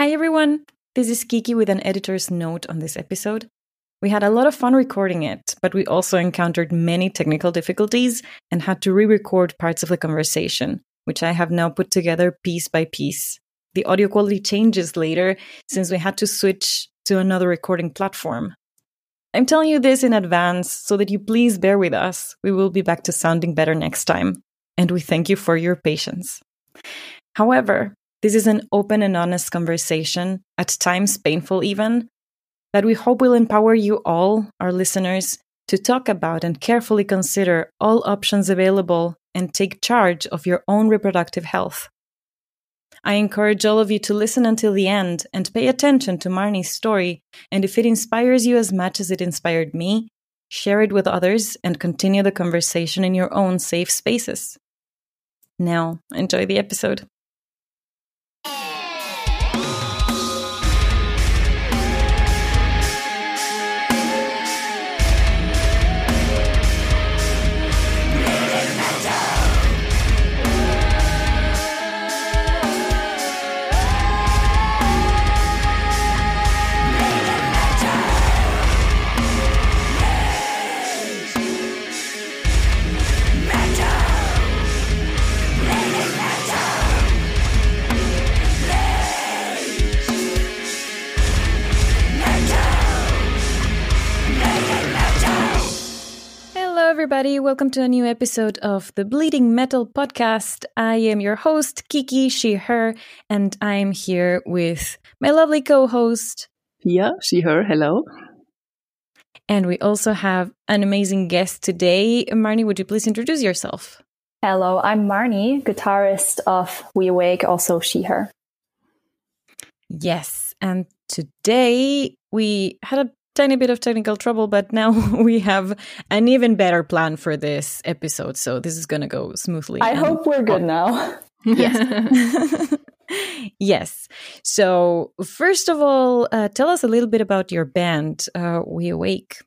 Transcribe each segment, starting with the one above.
Hi, everyone. This is Kiki with an editor's note on this episode. We had a lot of fun recording it, but we also encountered many technical difficulties and had to re record parts of the conversation, which I have now put together piece by piece. The audio quality changes later since we had to switch to another recording platform. I'm telling you this in advance so that you please bear with us. We will be back to sounding better next time, and we thank you for your patience. However, this is an open and honest conversation, at times painful even, that we hope will empower you all, our listeners, to talk about and carefully consider all options available and take charge of your own reproductive health. I encourage all of you to listen until the end and pay attention to Marnie's story. And if it inspires you as much as it inspired me, share it with others and continue the conversation in your own safe spaces. Now, enjoy the episode. Everybody. Welcome to a new episode of the Bleeding Metal podcast. I am your host, Kiki, she, her, and I'm here with my lovely co host, Pia, she, her. Hello. And we also have an amazing guest today. Marnie, would you please introduce yourself? Hello, I'm Marnie, guitarist of We Awake, also she, her. Yes, and today we had a tiny bit of technical trouble, but now we have an even better plan for this episode. So this is going to go smoothly. I hope we're good now. Yes. yes. So, first of all, uh, tell us a little bit about your band, uh, We Awake.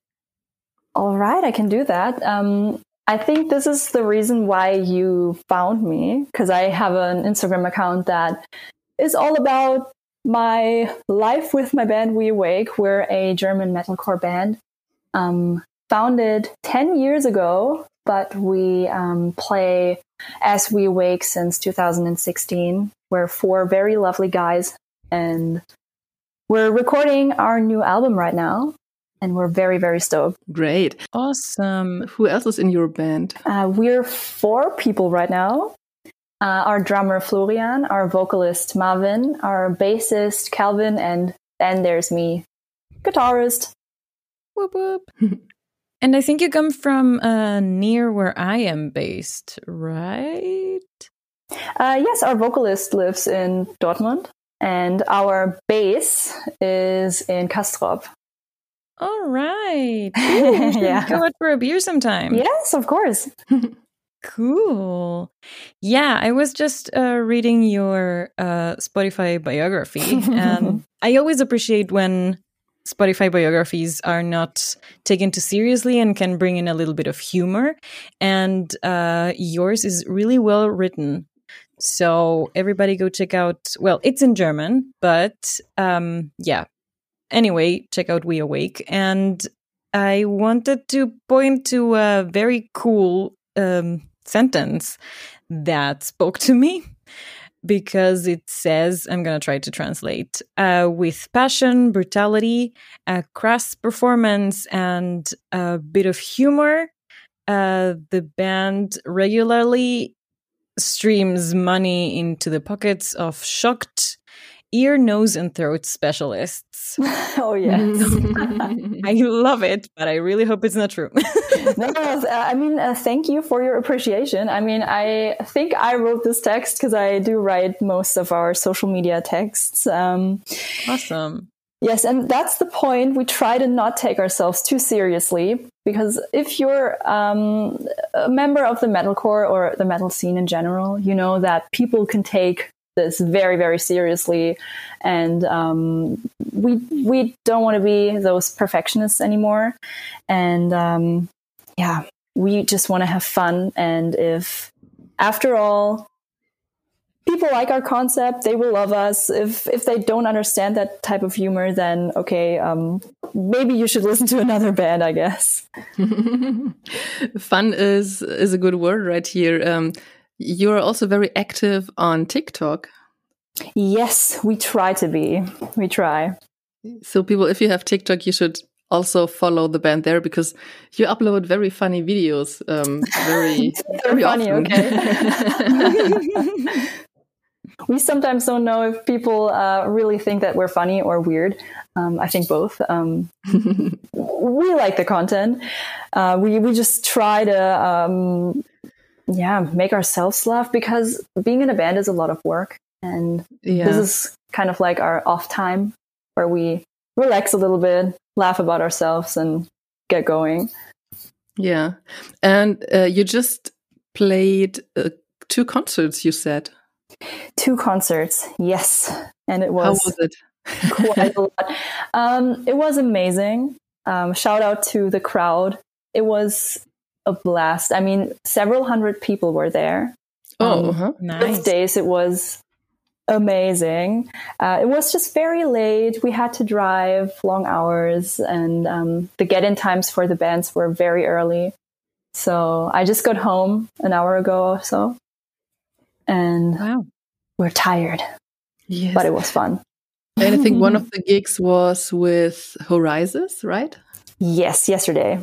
All right, I can do that. Um, I think this is the reason why you found me because I have an Instagram account that is all about my life with my band We Awake. We're a German metalcore band, um, founded 10 years ago, but we um, play as We Awake since 2016. We're four very lovely guys, and we're recording our new album right now. And we're very, very stoked. Great. Awesome. Who else is in your band? Uh, we're four people right now uh, our drummer Florian, our vocalist Marvin, our bassist Calvin, and then there's me, guitarist. Whoop whoop. and I think you come from uh, near where I am based, right? Uh, yes, our vocalist lives in Dortmund, and our bass is in Castrop. All right. yeah. Go out for a beer sometime. Yes, of course. Cool. Yeah, I was just uh, reading your uh, Spotify biography, and I always appreciate when Spotify biographies are not taken too seriously and can bring in a little bit of humor. And uh, yours is really well written. So everybody go check out. Well, it's in German, but um, yeah. Anyway, check out We Awake. And I wanted to point to a very cool um, sentence that spoke to me because it says, I'm going to try to translate, uh, with passion, brutality, a crass performance, and a bit of humor. Uh, the band regularly streams money into the pockets of shocked ear, nose, and throat specialists. oh, yes. I love it, but I really hope it's not true. no, no, uh, I mean, uh, thank you for your appreciation. I mean, I think I wrote this text because I do write most of our social media texts. Um, awesome. Yes, and that's the point. We try to not take ourselves too seriously because if you're um, a member of the metalcore or the metal scene in general, you know that people can take this very very seriously and um, we we don't want to be those perfectionists anymore and um, yeah we just want to have fun and if after all people like our concept, they will love us. If if they don't understand that type of humor, then okay, um, maybe you should listen to another band, I guess. Fun is is a good word right here. Um, you are also very active on TikTok. Yes, we try to be. We try. So, people, if you have TikTok, you should also follow the band there because you upload very funny videos. Um, very, very funny. Often. Okay. we sometimes don't know if people uh, really think that we're funny or weird. Um, I think both. Um, we like the content. Uh, we we just try to um, yeah make ourselves laugh because being in a band is a lot of work, and yeah. this is kind of like our off time where we relax a little bit, laugh about ourselves, and get going. Yeah, and uh, you just played uh, two concerts. You said. Two concerts, yes, and it was. How was it? quite a lot. Um, it was amazing. Um, shout out to the crowd. It was a blast. I mean, several hundred people were there. Oh, um, uh-huh. nice. Both days it was amazing. Uh, it was just very late. We had to drive long hours, and um, the get in times for the bands were very early. So I just got home an hour ago or so and wow. we're tired. Yes. But it was fun. And I think one of the gigs was with Horizons, right? Yes, yesterday.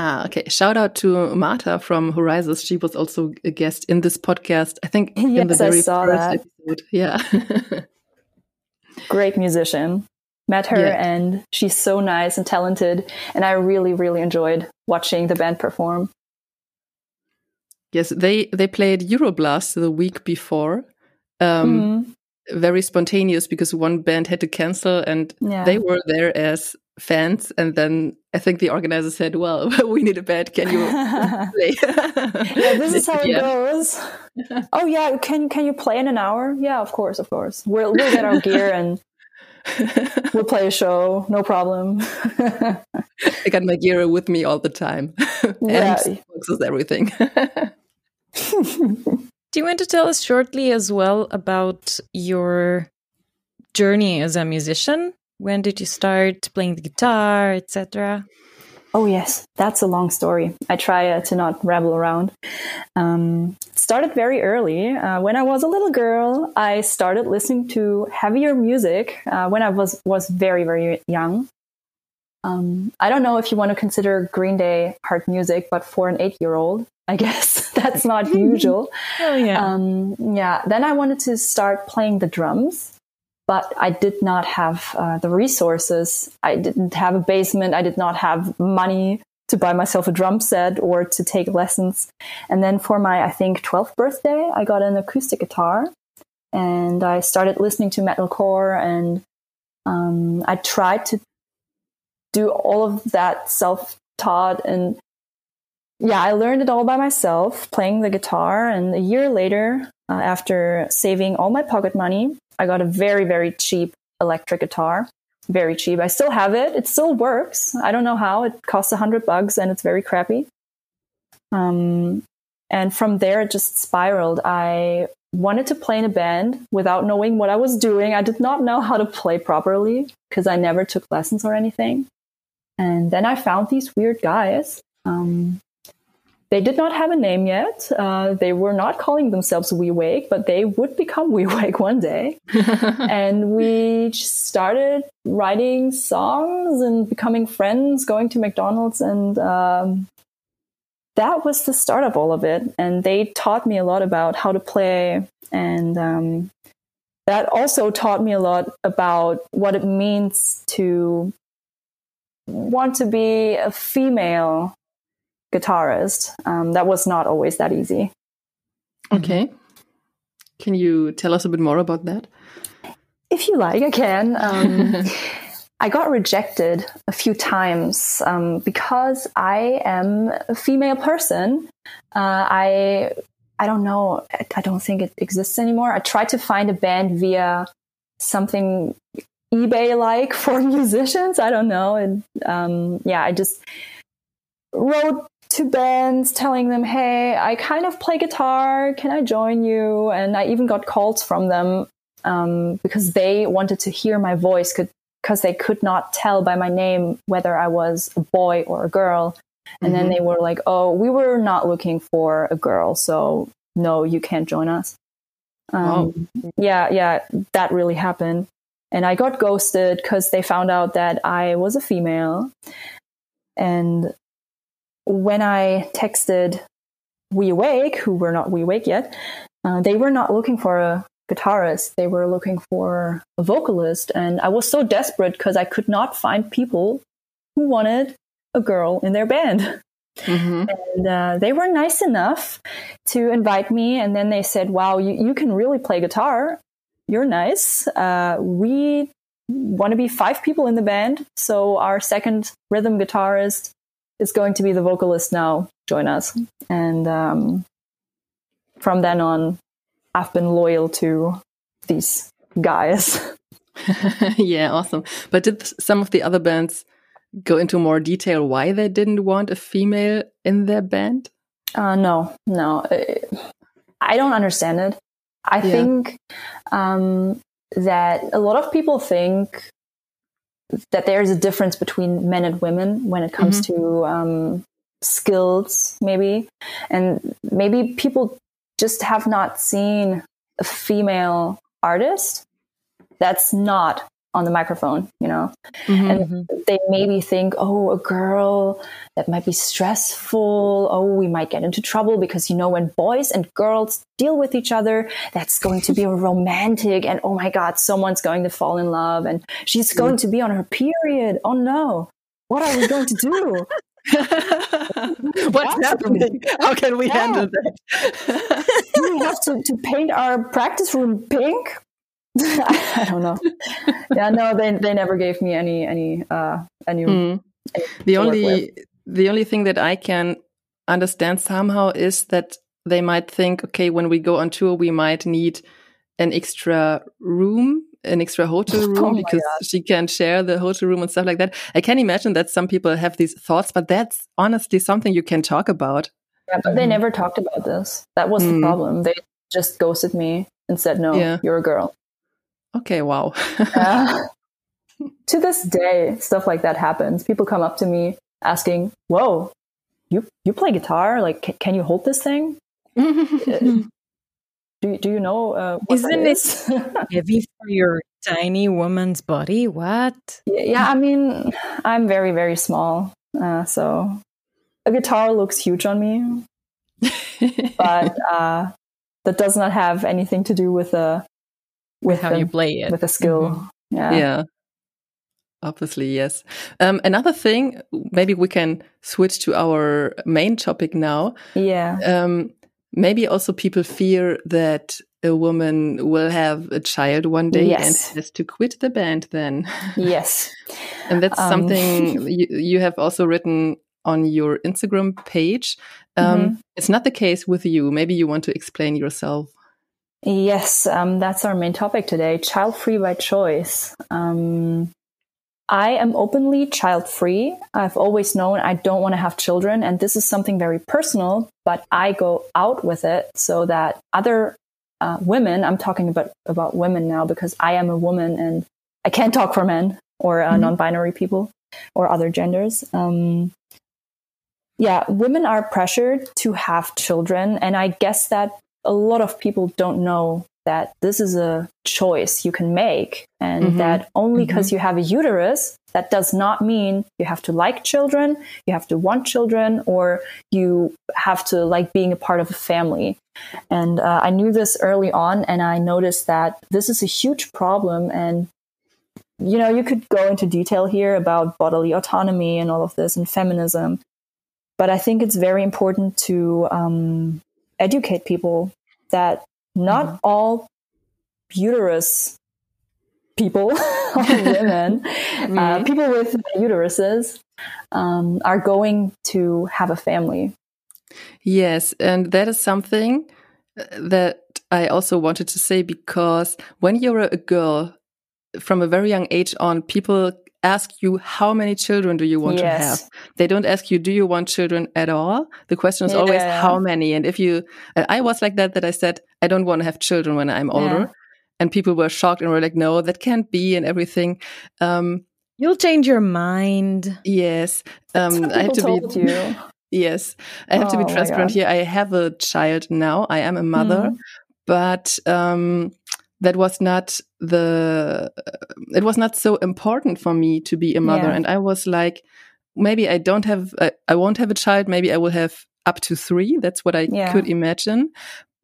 Ah, okay. Shout out to Marta from Horizons. She was also a guest in this podcast. I think yes, in the very first that. episode. Yeah. Great musician. Met her yeah. and she's so nice and talented. And I really, really enjoyed watching the band perform. Yes, they they played Euroblast the week before. Um, mm. Very spontaneous because one band had to cancel, and yeah. they were there as fans. And then I think the organizer said, "Well, we need a bed Can you play?" yeah, this is how it goes. oh yeah, can can you play in an hour? Yeah, of course, of course. We'll we'll get our gear and we'll play a show, no problem. I got my gear with me all the time. Yeah. and everything. Do you want to tell us shortly as well about your journey as a musician? When did you start playing the guitar, etc.? Oh yes, that's a long story. I try uh, to not ramble around. Um, started very early. Uh, when I was a little girl, I started listening to heavier music uh, when I was was very very young. Um, I don't know if you want to consider Green Day hard music, but for an eight year old, I guess that's not usual. oh yeah. Um, yeah. Then I wanted to start playing the drums, but I did not have uh, the resources. I didn't have a basement. I did not have money to buy myself a drum set or to take lessons. And then for my, I think, 12th birthday, I got an acoustic guitar and I started listening to metalcore and um, I tried to do all of that self taught and yeah, I learned it all by myself playing the guitar. And a year later, uh, after saving all my pocket money, I got a very, very cheap electric guitar. Very cheap. I still have it. It still works. I don't know how. It costs a hundred bucks and it's very crappy. Um, and from there, it just spiraled. I wanted to play in a band without knowing what I was doing. I did not know how to play properly because I never took lessons or anything. And then I found these weird guys. Um, they did not have a name yet. Uh, they were not calling themselves We Awake, but they would become We Awake one day. and we started writing songs and becoming friends, going to McDonald's, and um, that was the start of all of it. And they taught me a lot about how to play, and um, that also taught me a lot about what it means to want to be a female guitarist. Um, that was not always that easy. Okay. Can you tell us a bit more about that? If you like, I can. Um, I got rejected a few times um, because I am a female person. Uh, I I don't know. I, I don't think it exists anymore. I tried to find a band via something eBay like for musicians. I don't know. And um, yeah, I just wrote to bands telling them, hey, I kind of play guitar. Can I join you? And I even got calls from them um, because they wanted to hear my voice because they could not tell by my name whether I was a boy or a girl. And mm-hmm. then they were like, oh, we were not looking for a girl. So no, you can't join us. Um, Yeah, yeah, that really happened. And I got ghosted because they found out that I was a female. And when I texted We Awake, who were not We Awake yet, uh, they were not looking for a guitarist. They were looking for a vocalist. And I was so desperate because I could not find people who wanted a girl in their band. Mm-hmm. And uh, they were nice enough to invite me. And then they said, Wow, you, you can really play guitar. You're nice. Uh, we want to be five people in the band. So our second rhythm guitarist is going to be the vocalist now. Join us. And um, from then on, I've been loyal to these guys. yeah, awesome. But did some of the other bands go into more detail why they didn't want a female in their band? Uh, no, no. I don't understand it. I yeah. think um, that a lot of people think that there's a difference between men and women when it comes mm-hmm. to um, skills, maybe. And maybe people just have not seen a female artist that's not on the microphone, you know? Mm-hmm. And mm-hmm. they maybe think, oh, a girl, that might be stressful. Oh, we might get into trouble because, you know, when boys and girls deal with each other, that's going to be romantic. And oh my God, someone's going to fall in love and she's going to be on her period. Oh no. What are we going to do? What's happening? How can we yeah. handle that? we have to, to paint our practice room pink I don't know. yeah, no, they they never gave me any any uh any. Mm. the only the only thing that I can understand somehow is that they might think, okay, when we go on tour, we might need an extra room, an extra hotel oh room oh because God. she can share the hotel room and stuff like that. I can imagine that some people have these thoughts, but that's honestly something you can talk about. Yeah, but they never talked about this. That was mm. the problem. They just ghosted me and said, "No, yeah. you're a girl." Okay, wow. uh, to this day, stuff like that happens. People come up to me asking, "Whoa, you you play guitar? Like, c- can you hold this thing?" Uh, do do you know? Uh, Isn't it heavy for your tiny woman's body? What? Yeah, yeah I mean, I'm very very small, uh, so a guitar looks huge on me, but uh, that does not have anything to do with the with how you play it with a skill. Mm-hmm. Yeah. Yeah. Obviously, yes. Um, another thing, maybe we can switch to our main topic now. Yeah. Um, maybe also people fear that a woman will have a child one day yes. and has to quit the band then. Yes. and that's um. something you, you, have also written on your Instagram page. Um, mm-hmm. It's not the case with you. Maybe you want to explain yourself. Yes, um, that's our main topic today child free by choice. Um, I am openly child free. I've always known I don't want to have children, and this is something very personal, but I go out with it so that other uh, women, I'm talking about, about women now because I am a woman and I can't talk for men or uh, mm-hmm. non binary people or other genders. Um, yeah, women are pressured to have children, and I guess that a lot of people don't know that this is a choice you can make and mm-hmm. that only because mm-hmm. you have a uterus that does not mean you have to like children you have to want children or you have to like being a part of a family and uh, i knew this early on and i noticed that this is a huge problem and you know you could go into detail here about bodily autonomy and all of this and feminism but i think it's very important to um, educate people that not mm-hmm. all uterus people women, mm-hmm. uh, people with uteruses, um, are going to have a family. Yes, and that is something uh, that I also wanted to say because when you're a girl, from a very young age on, people ask you how many children do you want yes. to have. They don't ask you do you want children at all. The question is yeah. always how many. And if you, I was like that that I said I don't want to have children when I'm older. Yeah. And people were shocked and were like, no, that can't be and everything. Um, You'll change your mind. Yes. Um, I have to be. You. Yes, I have oh, to be transparent here. I have a child now. I am a mother, mm. but um, that was not the. It was not so important for me to be a mother, yeah. and I was like, maybe I don't have. I, I, won't have a child. Maybe I will have up to three. That's what I yeah. could imagine.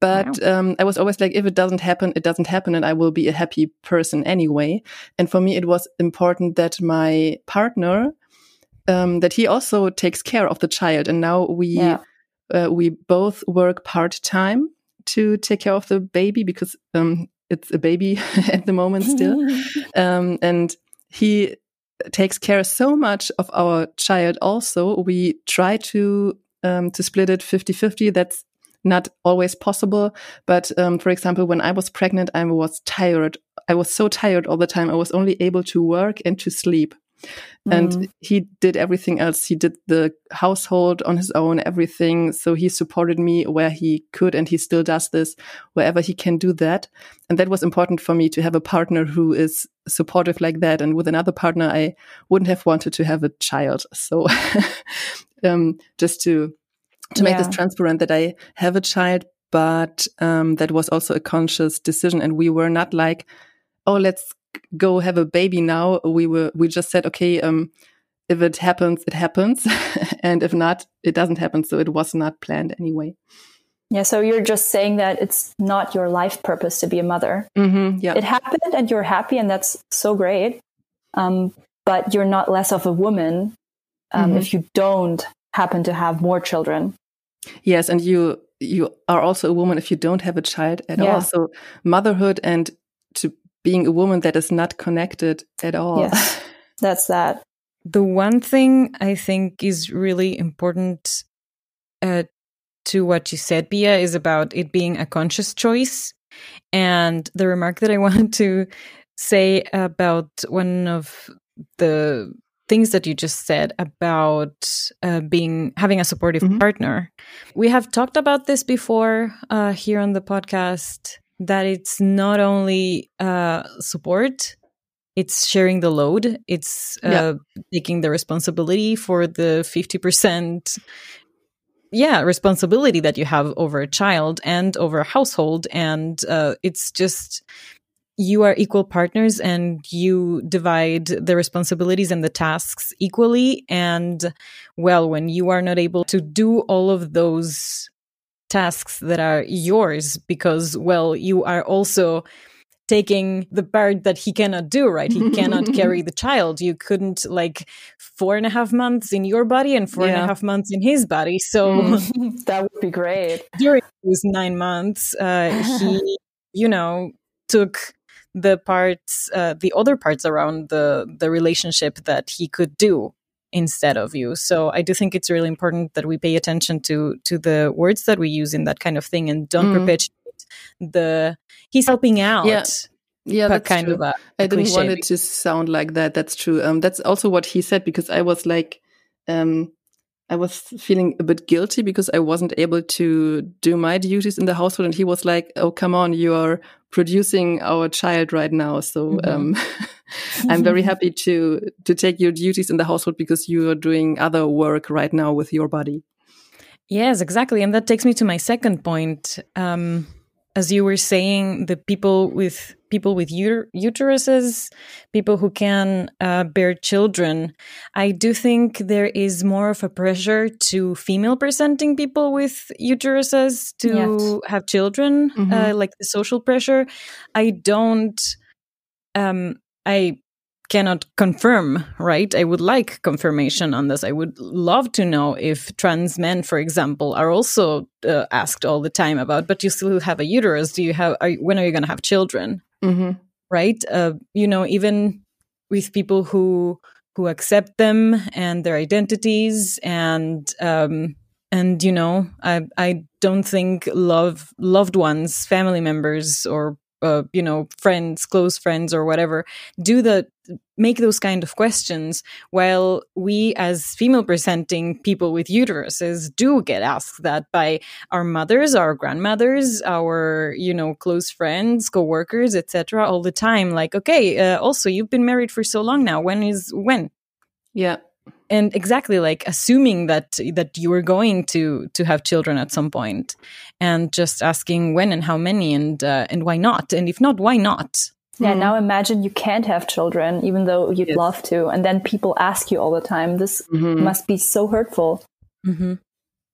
But wow. um, I was always like, if it doesn't happen, it doesn't happen, and I will be a happy person anyway. And for me, it was important that my partner um, that he also takes care of the child. And now we yeah. uh, we both work part time to take care of the baby because um, it's a baby at the moment still. um, and he takes care so much of our child also. We try to um, to split it 50-50. That's not always possible. But um, for example, when I was pregnant, I was tired. I was so tired all the time. I was only able to work and to sleep. And mm. he did everything else. He did the household on his own, everything. So he supported me where he could, and he still does this wherever he can do that. And that was important for me to have a partner who is supportive like that. And with another partner, I wouldn't have wanted to have a child. So um, just to to make yeah. this transparent that I have a child, but um, that was also a conscious decision. And we were not like, oh, let's go have a baby now. We were we just said, okay, um, if it happens, it happens, and if not, it doesn't happen. So it was not planned anyway. Yeah, so you're just saying that it's not your life purpose to be a mother. Mm-hmm, yeah, it happened, and you're happy, and that's so great. Um, but you're not less of a woman um, mm-hmm. if you don't happen to have more children. Yes, and you you are also a woman if you don't have a child at yeah. all. So motherhood and being a woman that is not connected at all. Yes, that's that. The one thing I think is really important uh, to what you said, Pia, is about it being a conscious choice. And the remark that I wanted to say about one of the things that you just said about uh, being having a supportive mm-hmm. partner. We have talked about this before uh, here on the podcast that it's not only uh, support it's sharing the load it's uh, yeah. taking the responsibility for the 50% yeah responsibility that you have over a child and over a household and uh, it's just you are equal partners and you divide the responsibilities and the tasks equally and well when you are not able to do all of those tasks that are yours because, well, you are also taking the part that he cannot do, right? He cannot carry the child. You couldn't like four and a half months in your body and four yeah. and a half months in his body. So mm. that would be great. During those nine months, uh, he, you know, took the parts, uh, the other parts around the the relationship that he could do instead of you. So I do think it's really important that we pay attention to to the words that we use in that kind of thing and don't mm. perpetuate the he's helping out. Yeah. Yeah, that's kind true. of a, I didn't want it to sound like that. That's true. Um, that's also what he said because I was like, um, I was feeling a bit guilty because I wasn't able to do my duties in the household, and he was like, "Oh, come on, you are producing our child right now, so mm -hmm. um, I'm very happy to to take your duties in the household because you are doing other work right now with your body. Yes, exactly, and that takes me to my second point. Um, as you were saying, the people with people with uter- uteruses, people who can uh, bear children, I do think there is more of a pressure to female presenting people with uteruses to yes. have children, mm-hmm. uh, like the social pressure. I don't. Um, I cannot confirm, right? I would like confirmation on this. I would love to know if trans men, for example, are also uh, asked all the time about, but you still have a uterus. Do you have, are, when are you going to have children? Mm-hmm. Right? Uh, you know, even with people who, who accept them and their identities and, um, and you know, I, I don't think love, loved ones, family members or uh, you know friends close friends or whatever do the make those kind of questions while we as female presenting people with uteruses do get asked that by our mothers our grandmothers our you know close friends co-workers etc all the time. Like okay uh, also you've been married for so long now. When is when? Yeah and exactly like assuming that that you were going to to have children at some point and just asking when and how many and uh, and why not and if not why not yeah mm. now imagine you can't have children even though you'd yes. love to and then people ask you all the time this mm-hmm. must be so hurtful mm-hmm.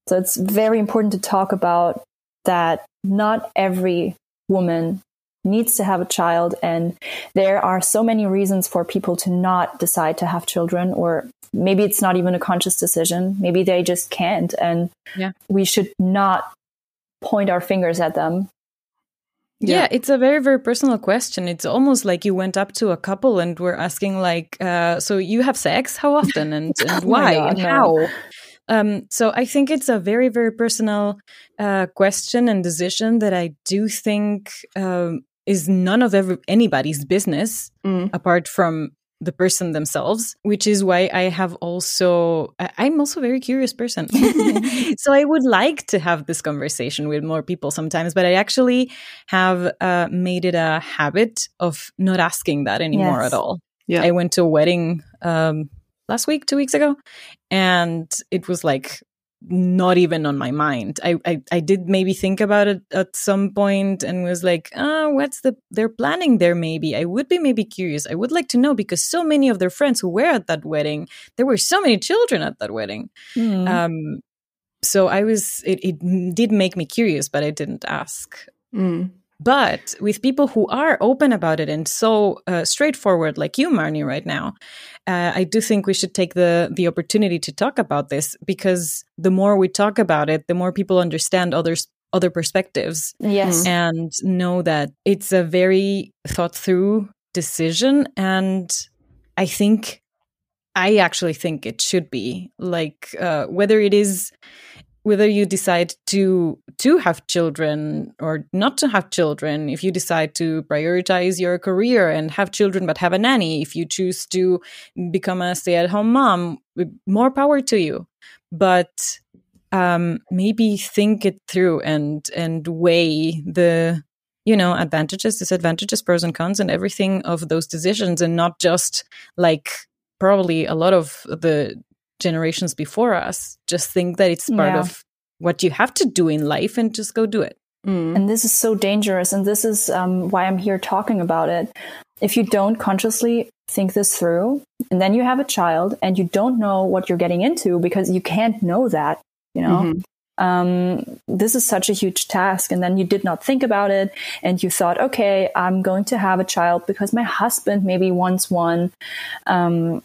so it's very important to talk about that not every woman needs to have a child and there are so many reasons for people to not decide to have children or maybe it's not even a conscious decision maybe they just can't and yeah. we should not point our fingers at them yeah. yeah. it's a very very personal question it's almost like you went up to a couple and were asking like uh, so you have sex how often and, and oh why God, and no. how um, so I think it's a very, very personal uh, question and decision that I do think um, is none of every, anybody's business mm. apart from the person themselves which is why i have also i'm also a very curious person. So i would like to have this conversation with more people sometimes but i actually have uh, made it a habit of not asking that anymore yes. at all. Yeah. I went to a wedding um, last week two weeks ago and it was like not even on my mind. I, I, I did maybe think about it at some point and was like, oh, what's the they're planning there? Maybe I would be maybe curious. I would like to know because so many of their friends who were at that wedding, there were so many children at that wedding. Mm. Um, so I was it, it did make me curious, but I didn't ask. Mm. But with people who are open about it and so uh, straightforward, like you, Marnie, right now, uh, I do think we should take the the opportunity to talk about this because the more we talk about it, the more people understand others other perspectives. Yes, and know that it's a very thought through decision, and I think I actually think it should be like uh, whether it is whether you decide to to have children or not to have children if you decide to prioritize your career and have children but have a nanny if you choose to become a stay-at-home mom more power to you. But um, maybe think it through and and weigh the you know advantages disadvantages pros and cons and everything of those decisions and not just like probably a lot of the generations before us just think that it's part yeah. of what you have to do in life and just go do it. Mm. And this is so dangerous. And this is um, why I'm here talking about it. If you don't consciously think this through, and then you have a child and you don't know what you're getting into because you can't know that, you know, mm-hmm. Um, this is such a huge task. And then you did not think about it and you thought, okay, I'm going to have a child because my husband maybe wants one. Um,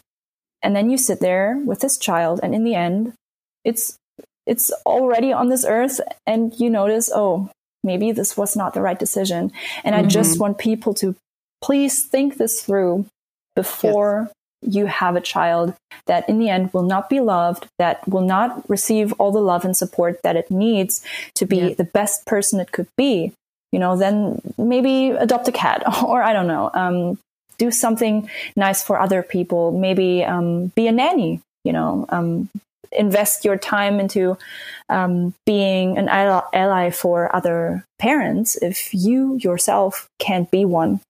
and then you sit there with this child and in the end it's it's already on this earth and you notice oh maybe this was not the right decision and mm-hmm. i just mm-hmm. want people to please think this through before yes. you have a child that in the end will not be loved that will not receive all the love and support that it needs to be the best person it could be you know then maybe adopt a cat or i don't know um, do something nice for other people. Maybe um, be a nanny. You know, um, invest your time into um, being an ally for other parents if you yourself can't be one.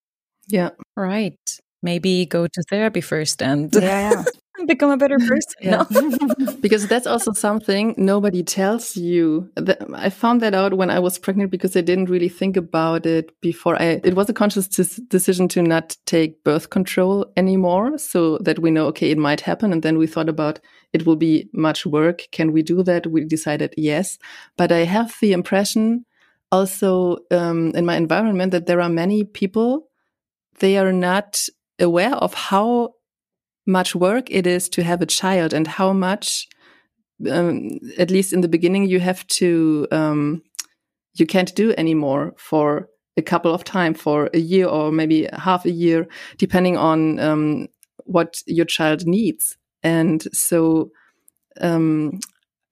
Yeah, right. Maybe go to therapy first and yeah, become a better person. Yeah. because that's also something nobody tells you. I found that out when I was pregnant because I didn't really think about it before. I, it was a conscious decision to not take birth control anymore so that we know, okay, it might happen. And then we thought about it will be much work. Can we do that? We decided yes. But I have the impression also um, in my environment that there are many people, they are not aware of how much work it is to have a child and how much, um, at least in the beginning, you have to, um, you can't do anymore for a couple of time, for a year or maybe half a year, depending on um, what your child needs. And so, um,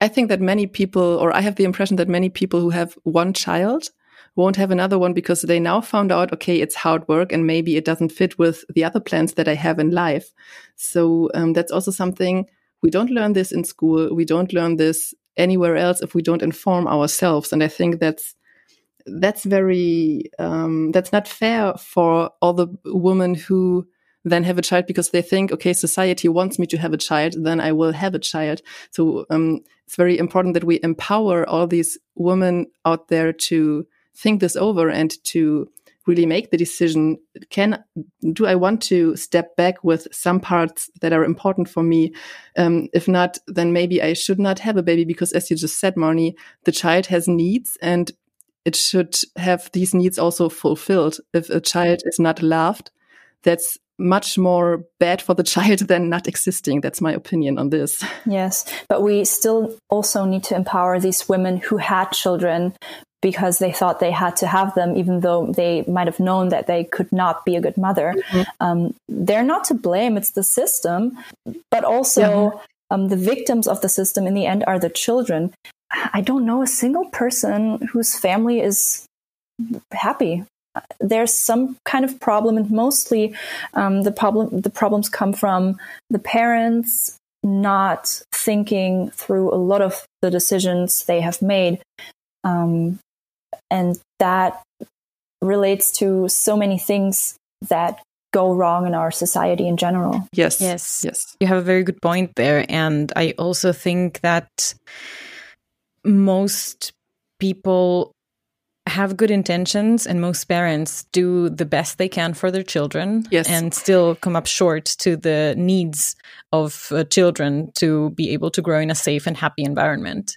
I think that many people, or I have the impression that many people who have one child won't have another one because they now found out, okay, it's hard work and maybe it doesn't fit with the other plans that I have in life. So um, that's also something we don't learn this in school. We don't learn this anywhere else if we don't inform ourselves. And I think that's that's very um, that's not fair for all the women who then have a child because they think, okay, society wants me to have a child, then I will have a child. So um, it's very important that we empower all these women out there to think this over and to really make the decision can do i want to step back with some parts that are important for me um, if not then maybe i should not have a baby because as you just said marnie the child has needs and it should have these needs also fulfilled if a child is not loved that's much more bad for the child than not existing. That's my opinion on this. Yes, but we still also need to empower these women who had children because they thought they had to have them, even though they might have known that they could not be a good mother. Mm-hmm. Um, they're not to blame, it's the system. But also, yeah. um, the victims of the system in the end are the children. I don't know a single person whose family is happy there's some kind of problem, and mostly um, the problem the problems come from the parents not thinking through a lot of the decisions they have made, um, and that relates to so many things that go wrong in our society in general. Yes, yes, yes. You have a very good point there, and I also think that most people have good intentions and most parents do the best they can for their children yes. and still come up short to the needs of uh, children to be able to grow in a safe and happy environment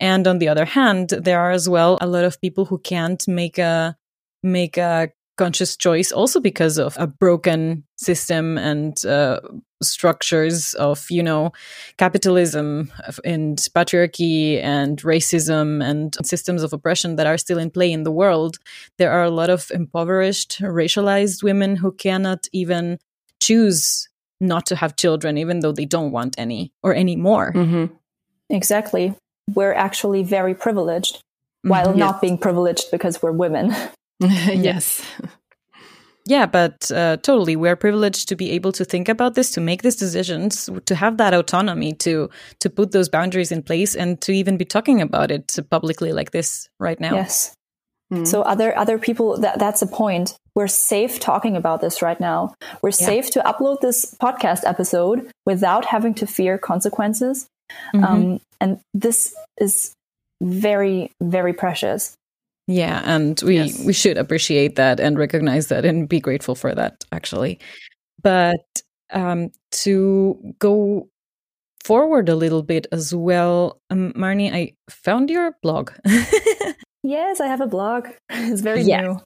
and on the other hand there are as well a lot of people who can't make a make a conscious choice also because of a broken system and uh, structures of you know capitalism and patriarchy and racism and systems of oppression that are still in play in the world. There are a lot of impoverished racialized women who cannot even choose not to have children even though they don't want any or any more mm-hmm. exactly. We're actually very privileged while mm-hmm. not being privileged because we're women yes. Yeah, but uh, totally, we're privileged to be able to think about this, to make these decisions, to have that autonomy, to to put those boundaries in place, and to even be talking about it publicly like this right now. Yes. Mm. So other other people, that that's a point. We're safe talking about this right now. We're yeah. safe to upload this podcast episode without having to fear consequences, mm-hmm. um, and this is very very precious. Yeah, and we yes. we should appreciate that and recognize that and be grateful for that actually. But um, to go forward a little bit as well, um, Marnie, I found your blog. yes, I have a blog. It's very yes. new.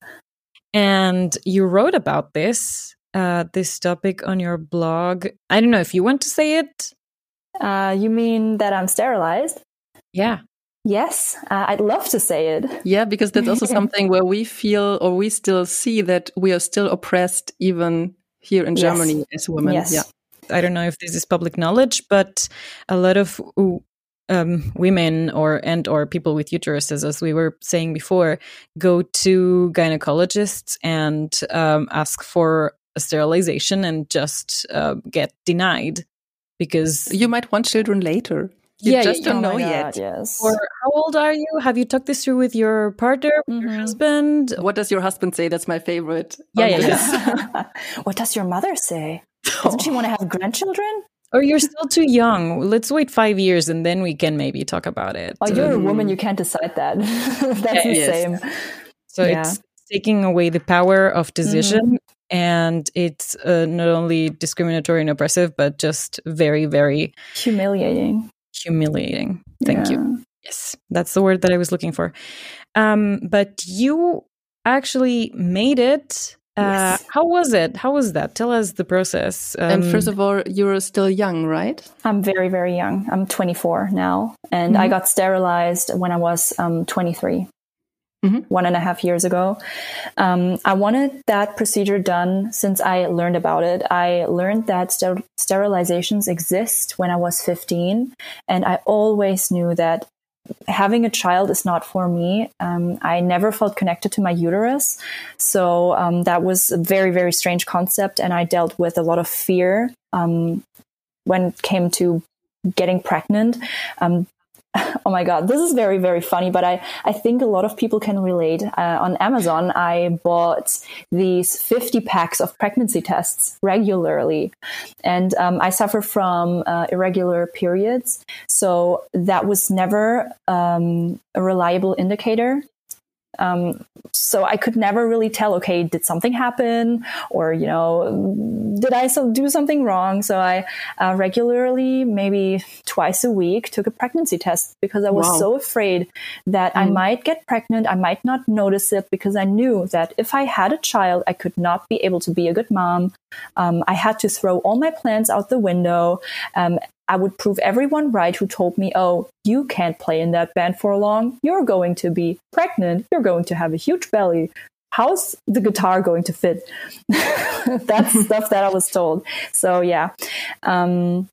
And you wrote about this uh, this topic on your blog. I don't know if you want to say it. Uh, you mean that I'm sterilized? Yeah. Yes, uh, I'd love to say it. Yeah, because that's also something where we feel or we still see that we are still oppressed even here in Germany yes. as women. Yes. Yeah. I don't know if this is public knowledge, but a lot of um, women or and or people with uteruses, as we were saying before, go to gynecologists and um, ask for a sterilization and just uh, get denied because you might want children later. You yeah, just don't oh know yet. yes. Or how old are you? Have you talked this through with your partner, mm-hmm. your husband? What does your husband say? That's my favorite. Yeah, yeah, yeah. what does your mother say? Doesn't she want to have grandchildren? Or you're still too young. Let's wait five years and then we can maybe talk about it. Oh, you're um, a woman. You can't decide that. That's yeah, the same. So yeah. it's taking away the power of decision. Mm-hmm. And it's uh, not only discriminatory and oppressive, but just very, very humiliating humiliating. Thank yeah. you. Yes, that's the word that I was looking for. Um, but you actually made it. Uh, yes. How was it? How was that? Tell us the process. Um, and first of all, you're still young, right? I'm very, very young. I'm 24 now, and mm-hmm. I got sterilized when I was um, 23 mm-hmm. one and a half years ago. Um, I wanted that procedure done since I learned about it. I learned that ster- sterilizations exist when I was 15, and I always knew that having a child is not for me. Um, I never felt connected to my uterus. So um, that was a very, very strange concept. And I dealt with a lot of fear um, when it came to getting pregnant. Oh my god this is very very funny but i i think a lot of people can relate. Uh, on amazon i bought these 50 packs of pregnancy tests regularly. And um, i suffer from uh, irregular periods. So that was never um, a reliable indicator um, so I could never really tell, okay, did something happen? Or, you know, did I so do something wrong? So I uh, regularly, maybe twice a week, took a pregnancy test because I was wow. so afraid that mm. I might get pregnant. I might not notice it because I knew that if I had a child, I could not be able to be a good mom. Um, I had to throw all my plans out the window. Um, I would prove everyone right who told me, oh, you can't play in that band for long. You're going to be pregnant. You're going to have a huge belly. How's the guitar going to fit? That's stuff that I was told. So, yeah. Um,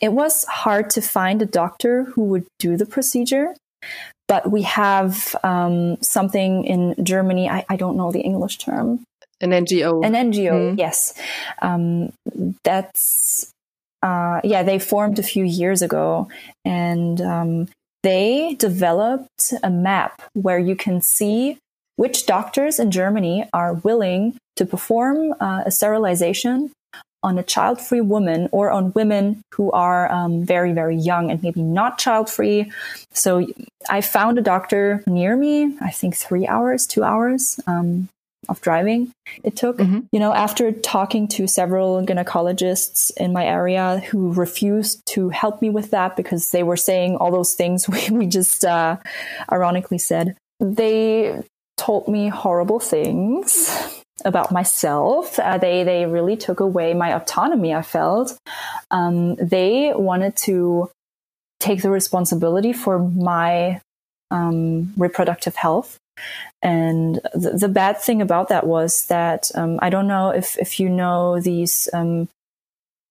it was hard to find a doctor who would do the procedure, but we have um, something in Germany. I, I, don't know the English term. An NGO. An NGO, mm. yes. Um, that's uh, yeah, they formed a few years ago, and um, they developed a map where you can see which doctors in Germany are willing to perform uh, a sterilization on a child-free woman or on women who are um, very very young and maybe not child-free. So i found a doctor near me i think three hours two hours um, of driving it took. Mm-hmm. You know, after talking to several gynecologists in my area who refused to help me with that because they were saying all those things we, we just uh, ironically said, they told me horrible things about myself. Uh, they they really took away my autonomy. I felt um, they wanted to take the responsibility for my um, reproductive health and the, the, bad thing about that was that um, I don't know if, if you know these um,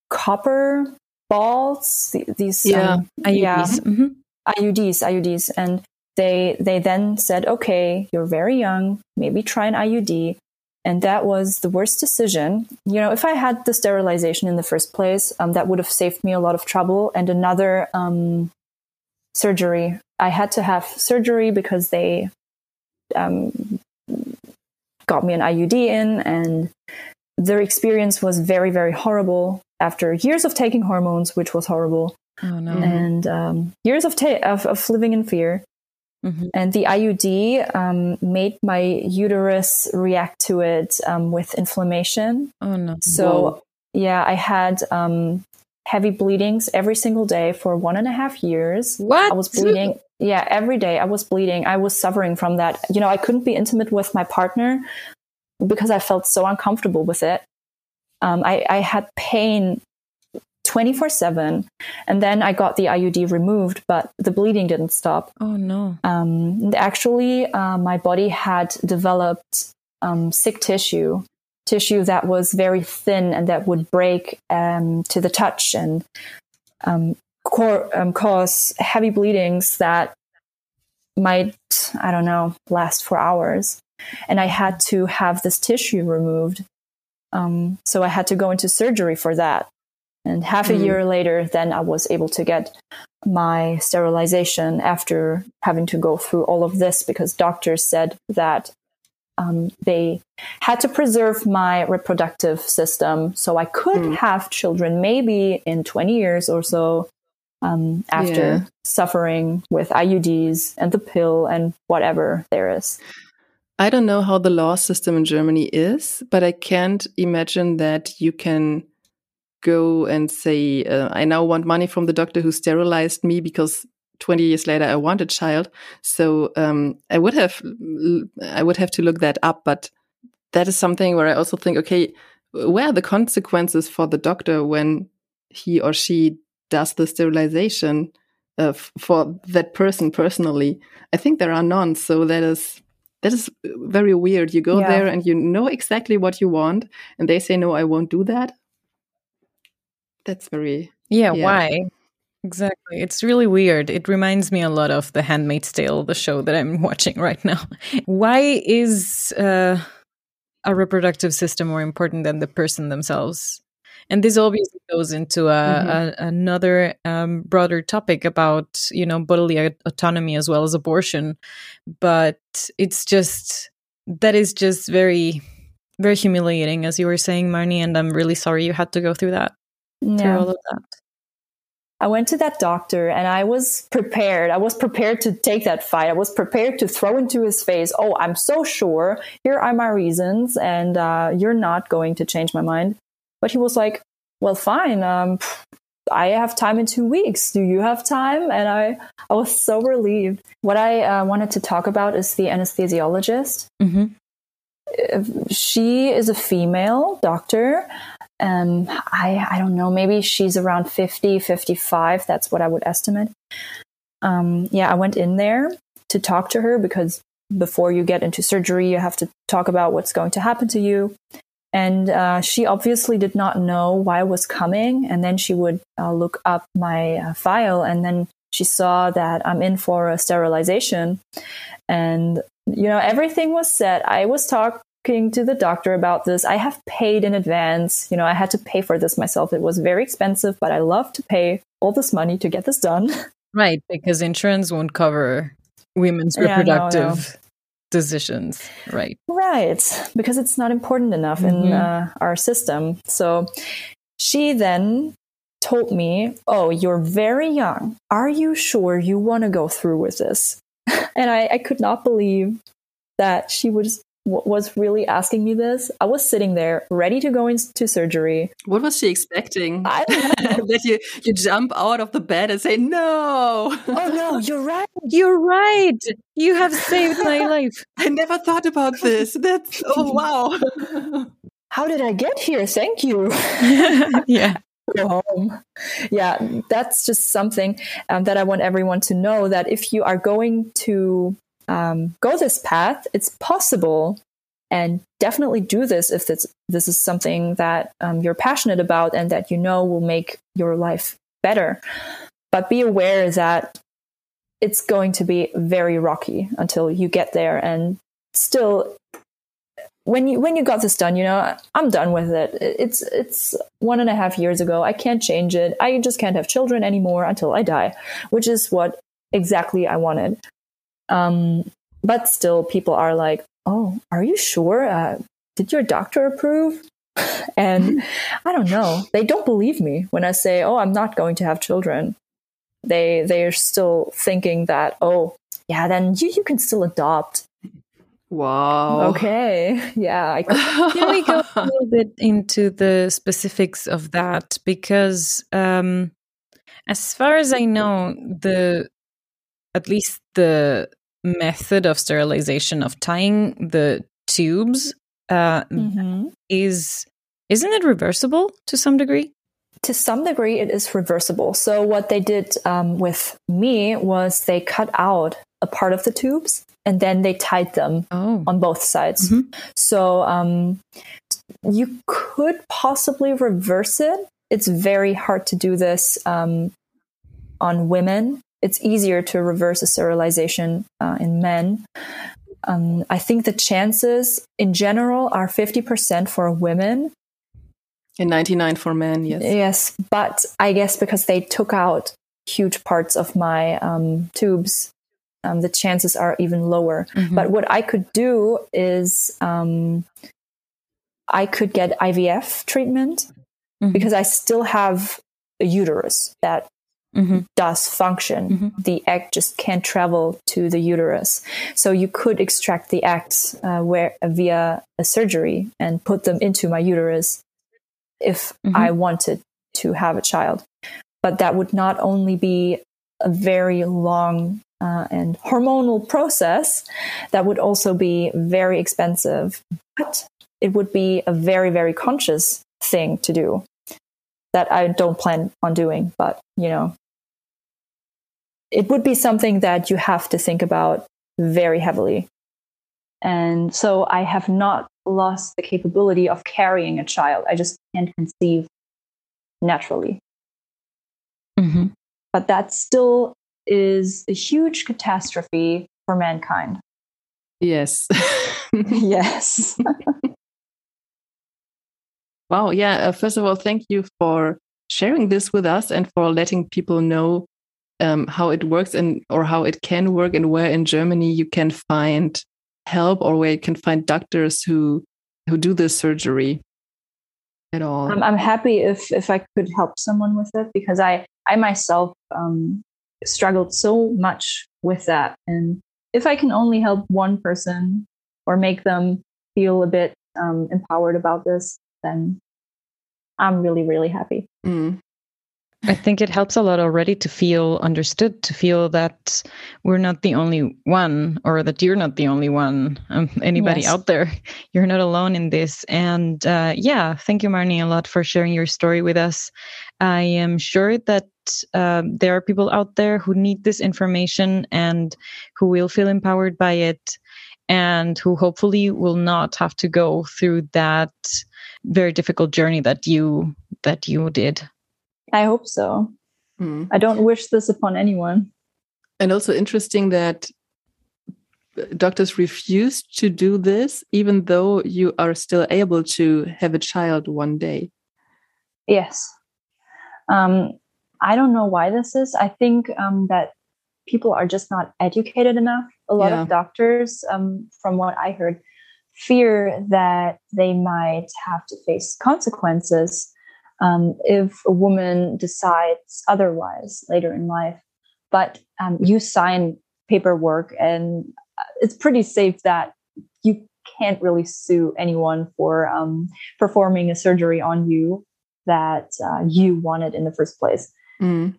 copper balls, these yeah, um, IUDs. Yeah, mm-hmm. IUDs, IUDs, and they they then said, okay, you're very young, maybe try an IUD. And that was the worst decision. You know, if I had the sterilization in the first place, um, that would have saved me a lot of trouble and another um, surgery. I had to have surgery because they um, got me an IUD in, and their experience was very, very horrible after years of taking hormones, which was horrible, oh, no. and um, years of, ta- of, of living in fear. Mm-hmm. And the IUD um, made my uterus react to it um, with inflammation. Oh no! So Whoa. yeah, I had um, heavy bleedings every single day for one and a half years. What? I was bleeding yeah, every day I was bleeding. I was suffering from that. You know, I couldn't be intimate with my partner because I felt so uncomfortable with it. Um, I, I had pain 24 7. And then I got the IUD removed, but the bleeding didn't stop. Oh, no. Um, actually, uh, my body had developed um, sick tissue, tissue that was very thin and that would break um, to the touch. And um, um, cause heavy bleedings that might, I don't know, last for hours. And I had to have this tissue removed. Um, so I had to go into surgery for that. And half a mm. year later, then I was able to get my sterilization after having to go through all of this because doctors said that um, they had to preserve my reproductive system so I could mm. have children maybe in 20 years or so um, after yeah. suffering with IUDs and the pill and whatever there is. I don't know how the law system in Germany is, but I can't imagine that you can go and say, uh, I now want money from the doctor who sterilized me because 20 years later I want a child. So um, I would have I would have to look that up, but that is something where I also think, okay, where are the consequences for the doctor when he or she does the sterilization uh, for that person personally. I think there are none. So that is that is very weird. You go yeah. there and you know exactly what you want, and they say no, I won't do that. That's very yeah. yeah. Why? Exactly. It's really weird. It reminds me a lot of The Handmaid's Tale, the show that I'm watching right now. Why is uh, a reproductive system more important than the person themselves? And this obviously goes into a, mm-hmm. a, another um, broader topic about you know bodily autonomy as well as abortion, but it's just that is just very very humiliating, as you were saying, Marnie. And I'm really sorry you had to go through that. Yeah. Through all of that. I went to that doctor and I was prepared. I was prepared to take that fight. I was prepared to throw into his face, Oh, I'm so sure. Here are my reasons. And uh, you're not going to change my mind. But he was like, Well, fine. Um, I have time in two weeks. Do you have time? And I, I was so relieved. What I uh, wanted to talk about is the anesthesiologist. Mm-hmm. She is a female doctor um, I, I don't know, maybe she's around 50, 55. That's what I would estimate. Um, yeah, I went in there to talk to her because before you get into surgery, you have to talk about what's going to happen to you. And uh, she obviously did not know why I was coming. And then she would uh, look up my uh, file and then she saw that I'm in for a sterilization. And, you know, everything was set. I was talking to the doctor about this. I have paid in advance. You know, I had to pay for this myself. It was very expensive, but I love to pay all this money to get this done. Right, because insurance won't cover women's reproductive yeah, no, no. Decisions. Right. Right, because it's not important enough mm-hmm. in uh, our system. So she then told me, Oh, you're very young. Are you sure you want to go through with this? and I, I could not believe that she was was really asking me this. I was sitting there ready to go into surgery. What was she expecting? I that you you jump out of the bed and say no. Oh no, you're right. You're right. You have saved my life. I never thought about this. That's oh wow. How did I get here? Thank you. yeah. Go home. Yeah, that's just something um, that I want everyone to know that if you are going to um, go this path, it's possible. And definitely do this if this, this is something that um, you're passionate about and that you know will make your life better. But be aware that it's going to be very rocky until you get there. And still, when you when you got this done, you know, I'm done with it. It's it's one and a half years ago. I can't change it. I just can't have children anymore until I die, which is what exactly I wanted. Um, but still, people are like, "Oh, are you sure? Uh, did your doctor approve?" and I don't know. They don't believe me when I say, "Oh, I'm not going to have children." They they are still thinking that, "Oh, yeah, then you you can still adopt." Wow. Okay. Yeah. I can we go a little bit into the specifics of that? Because um, as far as I know, the at least the method of sterilization of tying the tubes uh, mm-hmm. is isn't it reversible to some degree? To some degree, it is reversible. So what they did um, with me was they cut out a part of the tubes and then they tied them oh. on both sides. Mm-hmm. So um, you could possibly reverse it. It's very hard to do this um, on women it's easier to reverse a sterilization uh, in men. Um, I think the chances in general are 50% for women. And 99 for men, yes. Yes, but I guess because they took out huge parts of my um, tubes, um, the chances are even lower. Mm-hmm. But what I could do is um, I could get IVF treatment mm-hmm. because I still have a uterus that mm-hmm. does function. Mm-hmm. The egg just can't travel to the uterus. So you could extract the eggs uh, where via a surgery and put them into my uterus if mm-hmm. I wanted to have a child. But that would not only be a very long uh, and hormonal process, that would also be very expensive. But it would be a very, very conscious thing to do that I don't plan on doing, but you know, it would be something that you have to think about very heavily. And so I have not lost the capability of carrying a child. I just can't conceive naturally. Mm-hmm. but that still is a huge catastrophe for mankind. Yes. yes. wow. Yeah. Uh, first of all, thank you for sharing this with us and for letting people know um, how it works and or how it can work and where in Germany you can find help or where you can find doctors who who do this surgery at all. I'm, I'm happy if if I could help someone with it because I I myself um, struggled so much with that, and if I can only help one person or make them feel a bit um, empowered about this, then I'm really really happy. Mm. I think it helps a lot already to feel understood, to feel that we're not the only one, or that you're not the only one. Um, anybody yes. out there, you're not alone in this. And uh, yeah, thank you, Marnie, a lot for sharing your story with us. I am sure that uh, there are people out there who need this information and who will feel empowered by it, and who hopefully will not have to go through that very difficult journey that you that you did. I hope so. Mm. I don't wish this upon anyone. And also interesting that doctors refuse to do this, even though you are still able to have a child one day. Yes. Um, I don't know why this is. I think um, that people are just not educated enough. A lot yeah. of doctors, um, from what I heard, fear that they might have to face consequences um, if a woman decides otherwise later in life. But um, you sign paperwork, and uh, it's pretty safe that you can't really sue anyone for um, performing a surgery on you that uh, you wanted in the first place. Mm.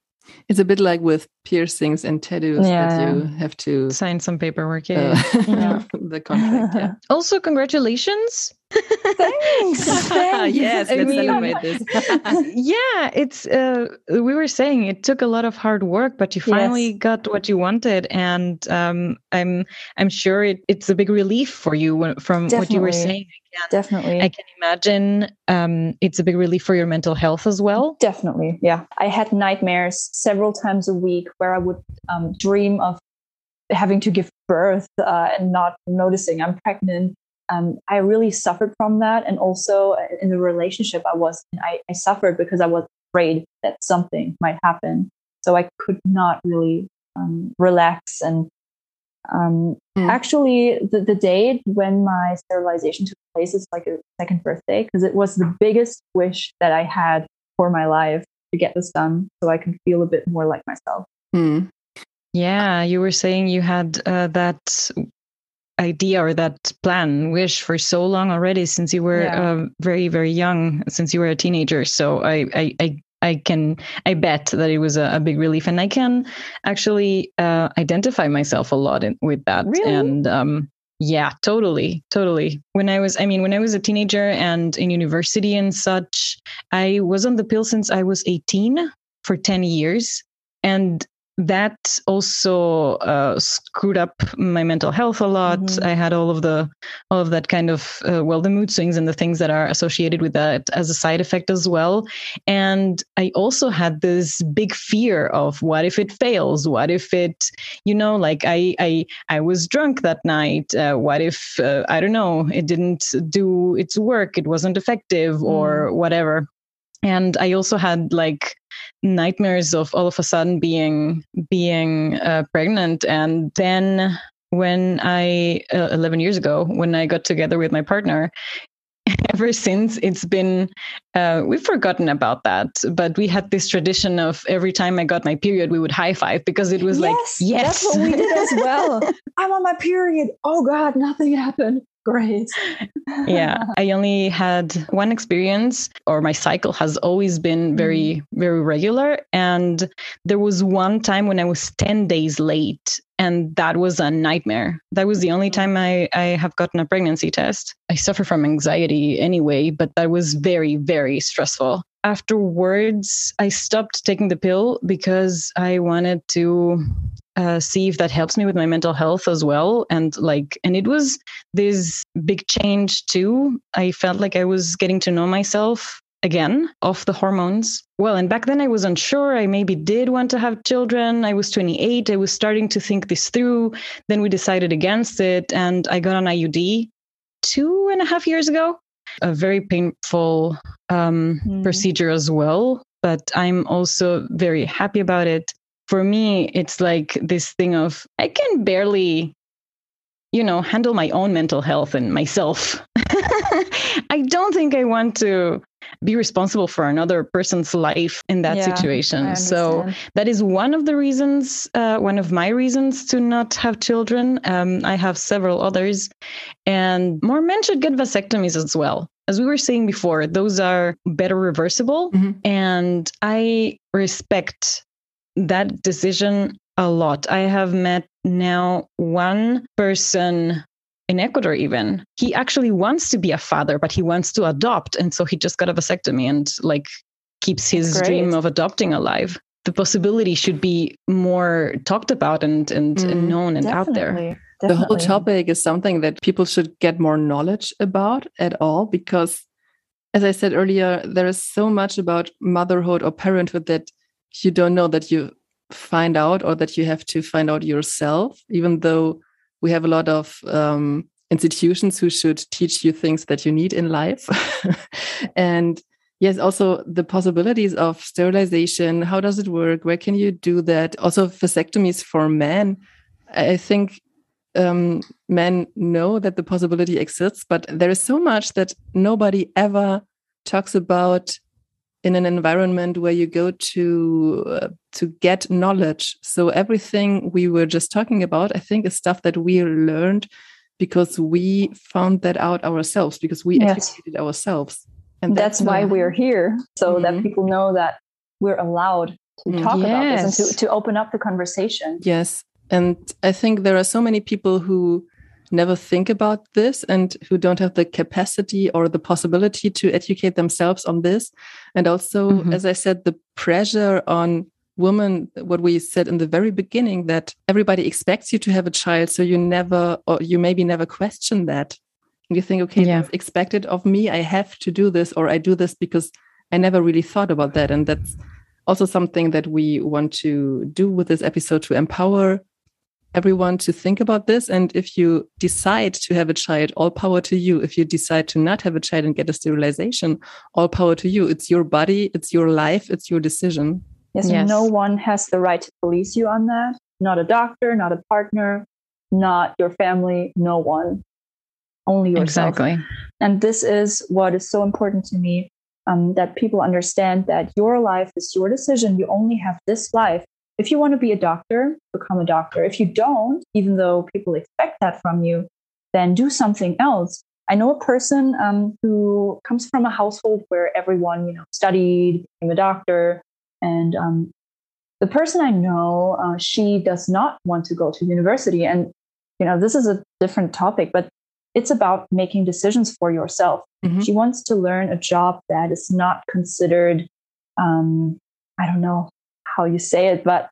It's a bit like with piercings and tattoos yeah. that you have to sign some paperwork. Yeah, uh, yeah. the contract. Yeah. Also, congratulations. Thanks. Thanks. yes, I let's mean, celebrate this. yeah, it's. Uh, we were saying it took a lot of hard work, but you finally yes. got what you wanted, and um, I'm I'm sure it, it's a big relief for you from Definitely. what you were saying can, definitely i can imagine um, it's a big relief for your mental health as well definitely yeah i had nightmares several times a week where i would um, dream of having to give birth uh, and not noticing i'm pregnant um, i really suffered from that and also uh, in the relationship i was in, I, I suffered because i was afraid that something might happen so i could not really um, relax and um, mm. Actually, the, the date when my sterilization took place is like a second birthday because it was the biggest wish that I had for my life to get this done so I can feel a bit more like myself. Mm. Yeah, you were saying you had uh, that idea or that plan, wish for so long already since you were yeah. uh, very, very young, since you were a teenager. So I, I, I I can, I bet that it was a, a big relief, and I can actually uh, identify myself a lot in, with that. Really? And um, yeah, totally, totally. When I was, I mean, when I was a teenager and in university and such, I was on the pill since I was 18 for 10 years. And that also uh, screwed up my mental health a lot. Mm-hmm. I had all of the all of that kind of uh, well, the mood swings and the things that are associated with that as a side effect as well. And I also had this big fear of what if it fails? What if it, you know, like I I I was drunk that night. Uh, what if uh, I don't know? It didn't do its work. It wasn't effective mm. or whatever. And I also had like nightmares of all of a sudden being being uh, pregnant. And then when i uh, 11 years ago when i got together with my partner ever since it's been uh, we've forgotten about that. But we had this tradition of every time i got my period we would high five because it was yes, like yes that's what we did as well. I'm on my period. Oh god nothing happened Great. yeah. I only had one experience, or my cycle has always been very, mm. very regular. And there was one time when I was 10 days late, and that was a nightmare. That was the only time I, I have gotten a pregnancy test. I suffer from anxiety anyway, but that was very, very stressful. Afterwards, I stopped taking the pill because I wanted to uh, see if that helps me with my mental health as well. And like, and it was this big change too. I felt like I was getting to know myself again off the hormones. Well, and back then I was unsure. I maybe did want to have children. I was 28. I was starting to think this through. Then we decided against it, and I got an IUD two and a half years ago. A very painful um, mm. procedure as well, but I'm also very happy about it. For me, it's like this thing of I can barely you know, handle my own mental health and myself. I don't think I want to be responsible for another person's life in that yeah, situation. So that is one of the reasons, uh, one of my reasons to not have children. Um, I have several others, and more men should get vasectomies as well. As we were saying before, those are better reversible, mm-hmm. and I respect that decision a lot. I have met now one person in Ecuador, even. He actually wants to be a father, but he wants to adopt. And so he just got a vasectomy and like keeps his dream of adopting alive. The possibility should be more talked about and, and, mm, and known and out there. Definitely. The whole topic is something that people should get more knowledge about at all because as I said earlier, there is so much about motherhood or parenthood that you don't know that you find out or that you have to find out yourself, even though we have a lot of um, institutions who should teach you things that you need in life. and yes, also the possibilities of sterilization. How does it work? Where can you do that? Also, vasectomies for men. I think um, men know that the possibility exists, but there is so much that nobody ever talks about in an environment where you go to uh, to get knowledge so everything we were just talking about i think is stuff that we learned because we found that out ourselves because we yes. educated ourselves and that's, that's why we're here so mm-hmm. that people know that we're allowed to mm, talk yes. about this and to, to open up the conversation yes and i think there are so many people who never think about this and who don't have the capacity or the possibility to educate themselves on this. And also, mm -hmm. as I said, the pressure on women, what we said in the very beginning, that everybody expects you to have a child. So you never, or you maybe never question that. And you think, okay, yeah. expected of me, I have to do this, or I do this because I never really thought about that. And that's also something that we want to do with this episode to empower everyone to think about this. And if you decide to have a child, all power to you. If you decide to not have a child and get a sterilization, all power to you. It's your body, it's your life, it's your decision. Yes, yes. no one has the right to police you on that. Not a doctor, not a partner, not your family, no one. Only yourself. Exactly. And this is what is so important to me um, that people understand that your life is your decision. You only have this life if you want to be a doctor, become a doctor. If you don't, even though people expect that from you, then do something else. I know a person um, who comes from a household where everyone, you know, studied, became a doctor, and um, the person I know, uh, she does not want to go to university. And you know, this is a different topic, but it's about making decisions for yourself. Mm-hmm. She wants to learn a job that is not considered, um, I don't know, how you say it, but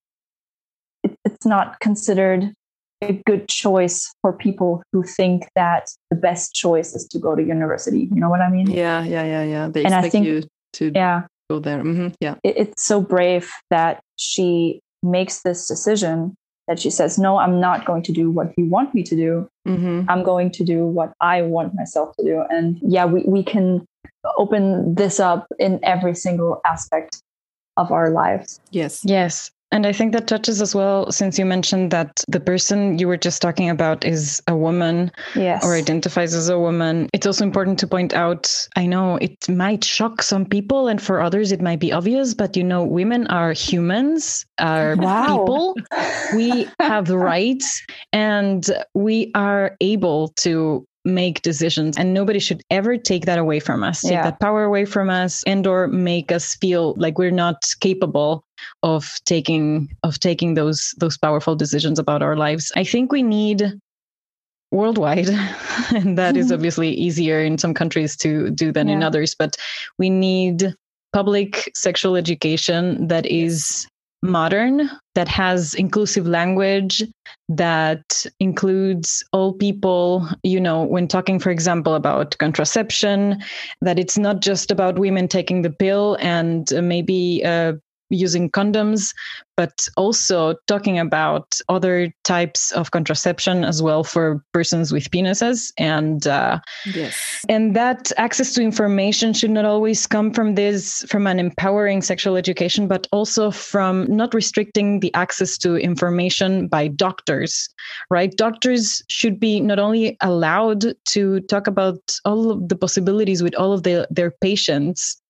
it, it's not considered a good choice for people who think that the best choice is to go to university. You know what I mean? Yeah, yeah, yeah, yeah. They and expect I think, you to yeah. go there. Mm-hmm. Yeah. It, it's so brave that she makes this decision that she says, No, I'm not going to do what you want me to do. Mm-hmm. I'm going to do what I want myself to do. And yeah, we, we can open this up in every single aspect of our lives. Yes. Yes. And I think that touches as well, since you mentioned that the person you were just talking about is a woman yes. or identifies as a woman. It's also important to point out I know it might shock some people, and for others, it might be obvious, but you know, women are humans, are wow. people. We have rights, and we are able to make decisions and nobody should ever take that away from us take yeah. that power away from us and or make us feel like we're not capable of taking of taking those those powerful decisions about our lives i think we need worldwide and that is mm-hmm. obviously easier in some countries to do than yeah. in others but we need public sexual education that is modern, that has inclusive language, that includes all people, you know, when talking, for example, about contraception, that it's not just about women taking the pill and maybe uh, using condoms, but also talking about other types of contraception as well for persons with penises. And uh, yes, and that access to information should not always come from this from an empowering sexual education, but also from not restricting the access to information by doctors. Right, doctors should be not only allowed to talk about all of the possibilities with all of the, their patients.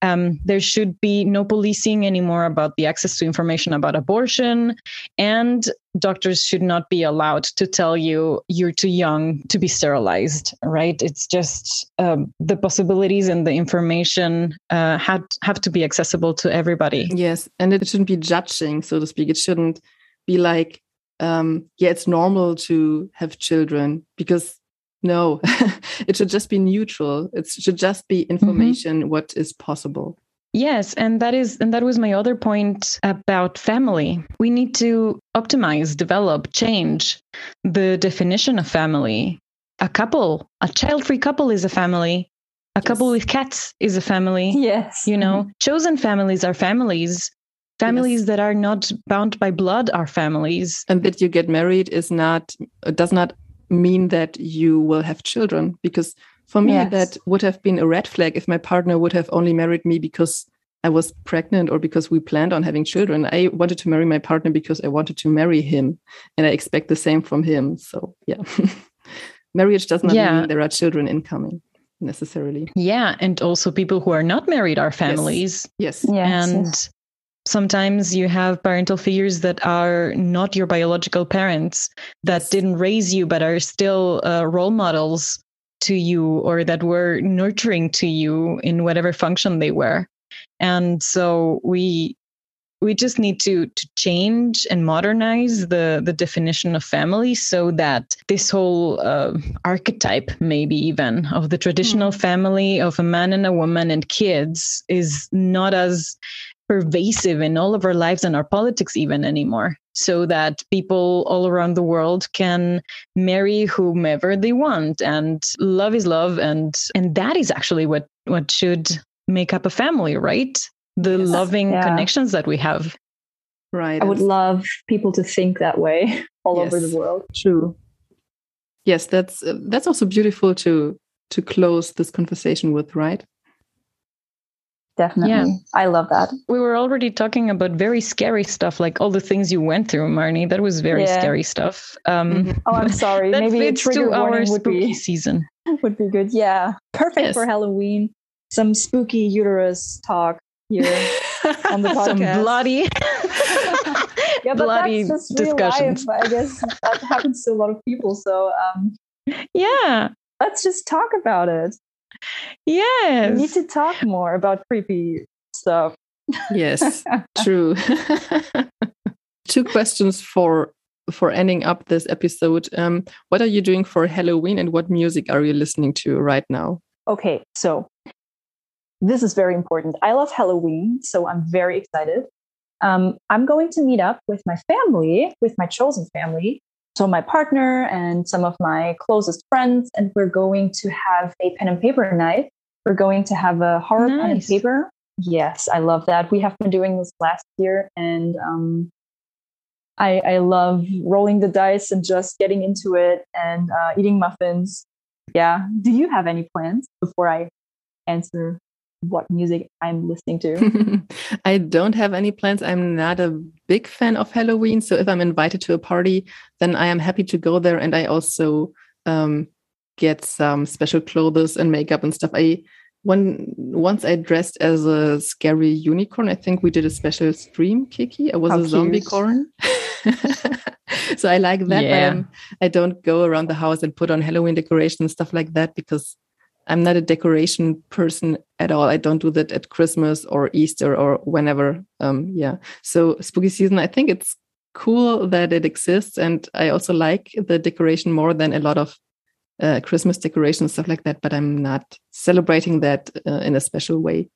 Um, there should be no policing anymore about the access to information about abortion and doctors should not be allowed to tell you you're too young to be sterilized right it's just um, the possibilities and the information uh, had, have to be accessible to everybody yes and it shouldn't be judging so to speak it shouldn't be like um, yeah it's normal to have children because no it should just be neutral it should just be mm-hmm. information mm-hmm. what is possible Yes, and that is and that was my other point about family. We need to optimize, develop, change the definition of family. A couple, a child-free couple is a family. A yes. couple with cats is a family. Yes. You know, mm-hmm. chosen families are families. Families yes. that are not bound by blood are families. And that you get married is not does not mean that you will have children because for me, yes. that would have been a red flag if my partner would have only married me because I was pregnant or because we planned on having children. I wanted to marry my partner because I wanted to marry him and I expect the same from him. So, yeah. Marriage does not yeah. mean there are children incoming necessarily. Yeah. And also, people who are not married are families. Yes. yes. And yes. sometimes you have parental figures that are not your biological parents that yes. didn't raise you but are still uh, role models to you or that were nurturing to you in whatever function they were and so we we just need to to change and modernize the the definition of family so that this whole uh, archetype maybe even of the traditional mm. family of a man and a woman and kids is not as pervasive in all of our lives and our politics even anymore so that people all around the world can marry whomever they want and love is love and and that is actually what what should make up a family right the yes. loving yeah. connections that we have right i would love people to think that way all yes. over the world true yes that's uh, that's also beautiful to to close this conversation with right definitely. Yeah. i love that. We were already talking about very scary stuff like all the things you went through marnie. That was very yeah. scary stuff. Um mm-hmm. oh i'm sorry. maybe fits to our would spooky be, season. would be good. Yeah. Perfect yes. for halloween. Some spooky uterus talk here on the podcast. some bloody yeah, but bloody discussions life. i guess that happens to a lot of people so um yeah. let's just talk about it Yes. We need to talk more about creepy stuff. Yes, true. Two questions for for ending up this episode. Um, what are you doing for Halloween and what music are you listening to right now? Okay, so this is very important. I love Halloween, so I'm very excited. Um, I'm going to meet up with my family, with my chosen family, so my partner and some of my closest friends, and we're going to have a pen and paper night. We're going to have a horror nice. pen and paper. Yes, I love that. We have been doing this last year, and um, I, I love rolling the dice and just getting into it and uh, eating muffins. Yeah. Do you have any plans before I answer what music I'm listening to. I don't have any plans. I'm not a big fan of Halloween. So if I'm invited to a party, then I am happy to go there. And I also um, get some special clothes and makeup and stuff. I when once I dressed as a scary unicorn. I think we did a special stream, Kiki. I was How a zombie corn. so I like that. Yeah. Um, I don't go around the house and put on Halloween decorations and stuff like that because I'm not a decoration person at all. I don't do that at Christmas or Easter or whenever. Um, yeah. So spooky season, I think it's cool that it exists, and I also like the decoration more than a lot of uh, Christmas decorations stuff like that. But I'm not celebrating that uh, in a special way.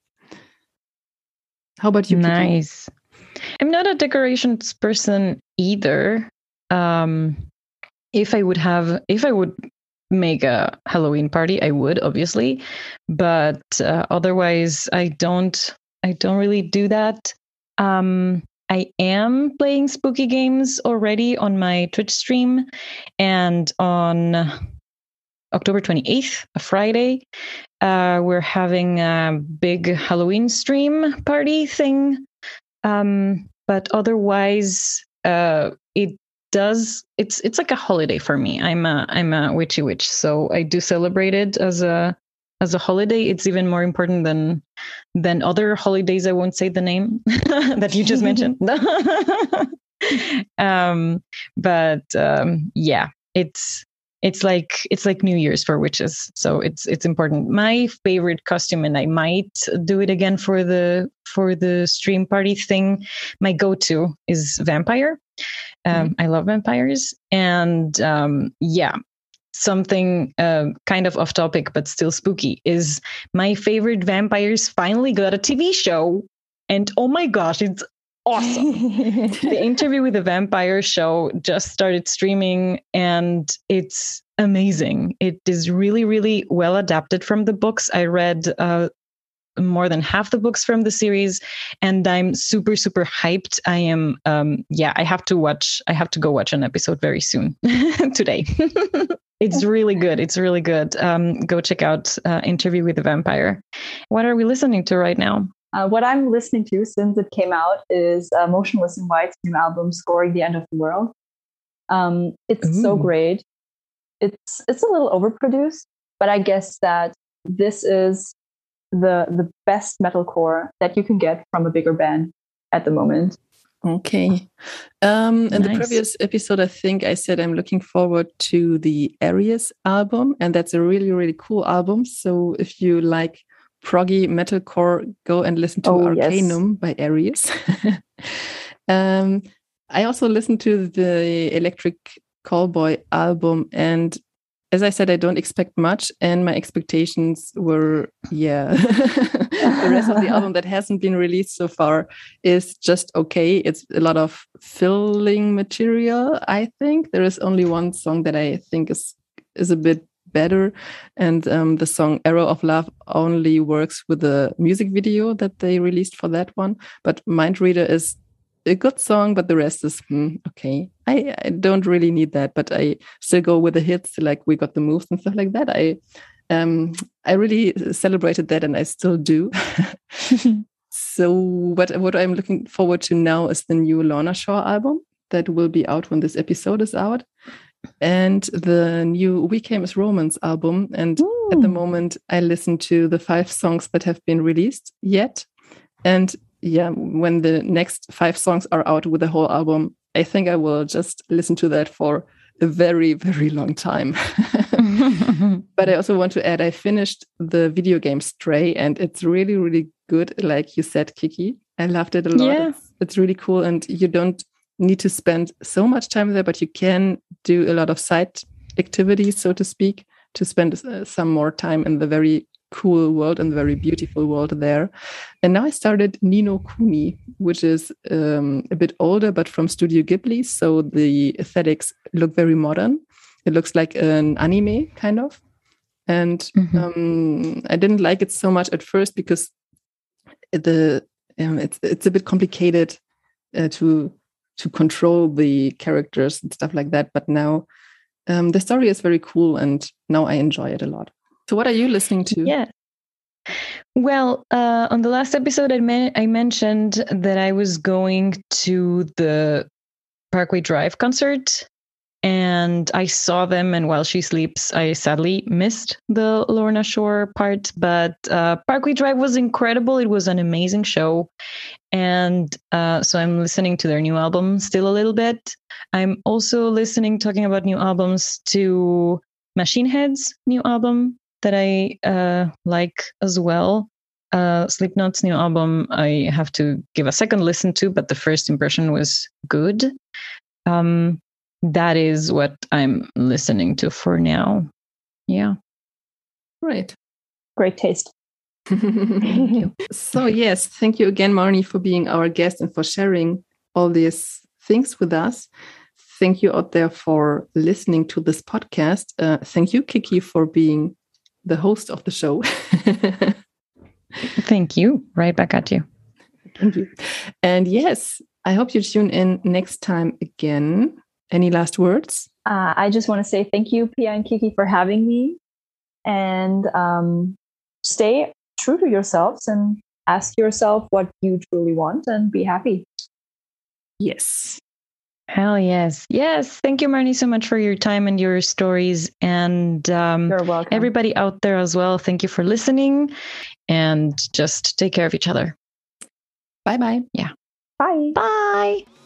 How about you? Nice. I'm not not a decorations person either. Um, if I would have, if I would make a Halloween party, I would obviously, but uh, otherwise, I don't. I don't really do that. Um, I am playing spooky games already on my Twitch stream, and on October 28th, a Friday, uh, we're having a big Halloween stream party thing. Um, but otherwise, uh, it does it's it's like a holiday for me. I'm a I'm a witchy witch, so I do celebrate it as a as a holiday. It's even more important than than other holidays. I won't say the name that you just mentioned. um, but um, yeah, it's it's like it's like new year's for witches. So it's it's important. My favorite costume and i might do it again for the for the stream party thing my go-to is vampire. Um, mm-hmm. i love vampires. And um, yeah something uh, kind of off topic but still spooky is my favorite vampires finally got a tv show. And oh my gosh it's awesome. the interview with the vampire show just started streaming and it's amazing. It is really, really well adapted from the books. I read uh, more than half the books from the series and i'm super super hyped i am um yeah i have to watch i have to go watch an episode very soon today it's really good it's really good um go check out uh, interview with the vampire what are we listening to right now uh, what I'm listening to since it came out is uh, Motionless in White's new album, "Scoring the End of the World." Um, it's Ooh. so great. It's it's a little overproduced, but I guess that this is the the best metalcore that you can get from a bigger band at the moment. Okay. Um, in nice. the previous episode, I think I said I'm looking forward to the Aries album, and that's a really, really cool album. So if you like proggy metalcore, go and listen to oh, Arcanum yes. by Aries. um, I also listened to the Electric Callboy album, and as I said, I don't expect much, and my expectations were, yeah, the rest of the album that hasn't been released so far is just okay. It's a lot of filling material. I think there is only one song that I think is is a bit better. And um, the song Arrow of Love only works with the music video that they released for that one. But Mind Reader is a good song, but the rest is hmm, okay. I, I don't really need that, but I still go with the hits, like We Got the Moves and stuff like that. I um, I really celebrated that, and I still do. so, what what I'm looking forward to now is the new Lorna Shore album that will be out when this episode is out and the new We Came as Romans album. And Ooh. at the moment, I listen to the five songs that have been released yet. And yeah, when the next five songs are out with the whole album, I think I will just listen to that for a very, very long time. but I also want to add I finished the video game Stray, and it's really, really good. Like you said, Kiki, I loved it a lot. Yeah. It's, it's really cool. And you don't need to spend so much time there, but you can do a lot of side activities, so to speak, to spend uh, some more time in the very cool world and the very beautiful world there. And now I started Ni no Kuni, which is um, a bit older, but from Studio Ghibli. So the aesthetics look very modern. It looks like an anime, kind of. And mm -hmm. um, I didn't like it so much at first because the um, it's it's a bit complicated uh, to to control the characters and stuff like that. But now um, the story is very cool, and now I enjoy it a lot. So, what are you listening to? Yeah. Well, uh, on the last episode, I, I mentioned that I was going to the Parkway Drive concert and I saw them. And while she sleeps, I sadly missed the Lorna Shore part. But uh, Parkway Drive was incredible. It was an amazing show, and uh, so I'm listening to their new album still a little bit. I'm also listening, talking about new albums, to Machine Head's new album that I uh, like as well. Uh, Slipknot's new album, I have to give a second listen to, but the first impression was good. Um, that is what I'm listening to for now. Yeah. Great. Great taste. so yes, thank you again, Marnie, for being our guest and for sharing all these things with us. Thank you out there for listening to this podcast. Uh, thank you, Kiki, for being the host of the show. Thank you. Right back at you. Thank you. And yes, I hope you tune in next time again. Any last words? Uh, I just want to say thank you, Pia and Kiki, for having me. And um, stay true to yourselves and ask yourself what you truly want and be happy. Yes. Hell yes. Yes. Thank you, Marnie, so much for your time and your stories. And um, You're welcome. everybody out there as well, thank you for listening and just take care of each other. Bye bye. Yeah. Bye. Bye.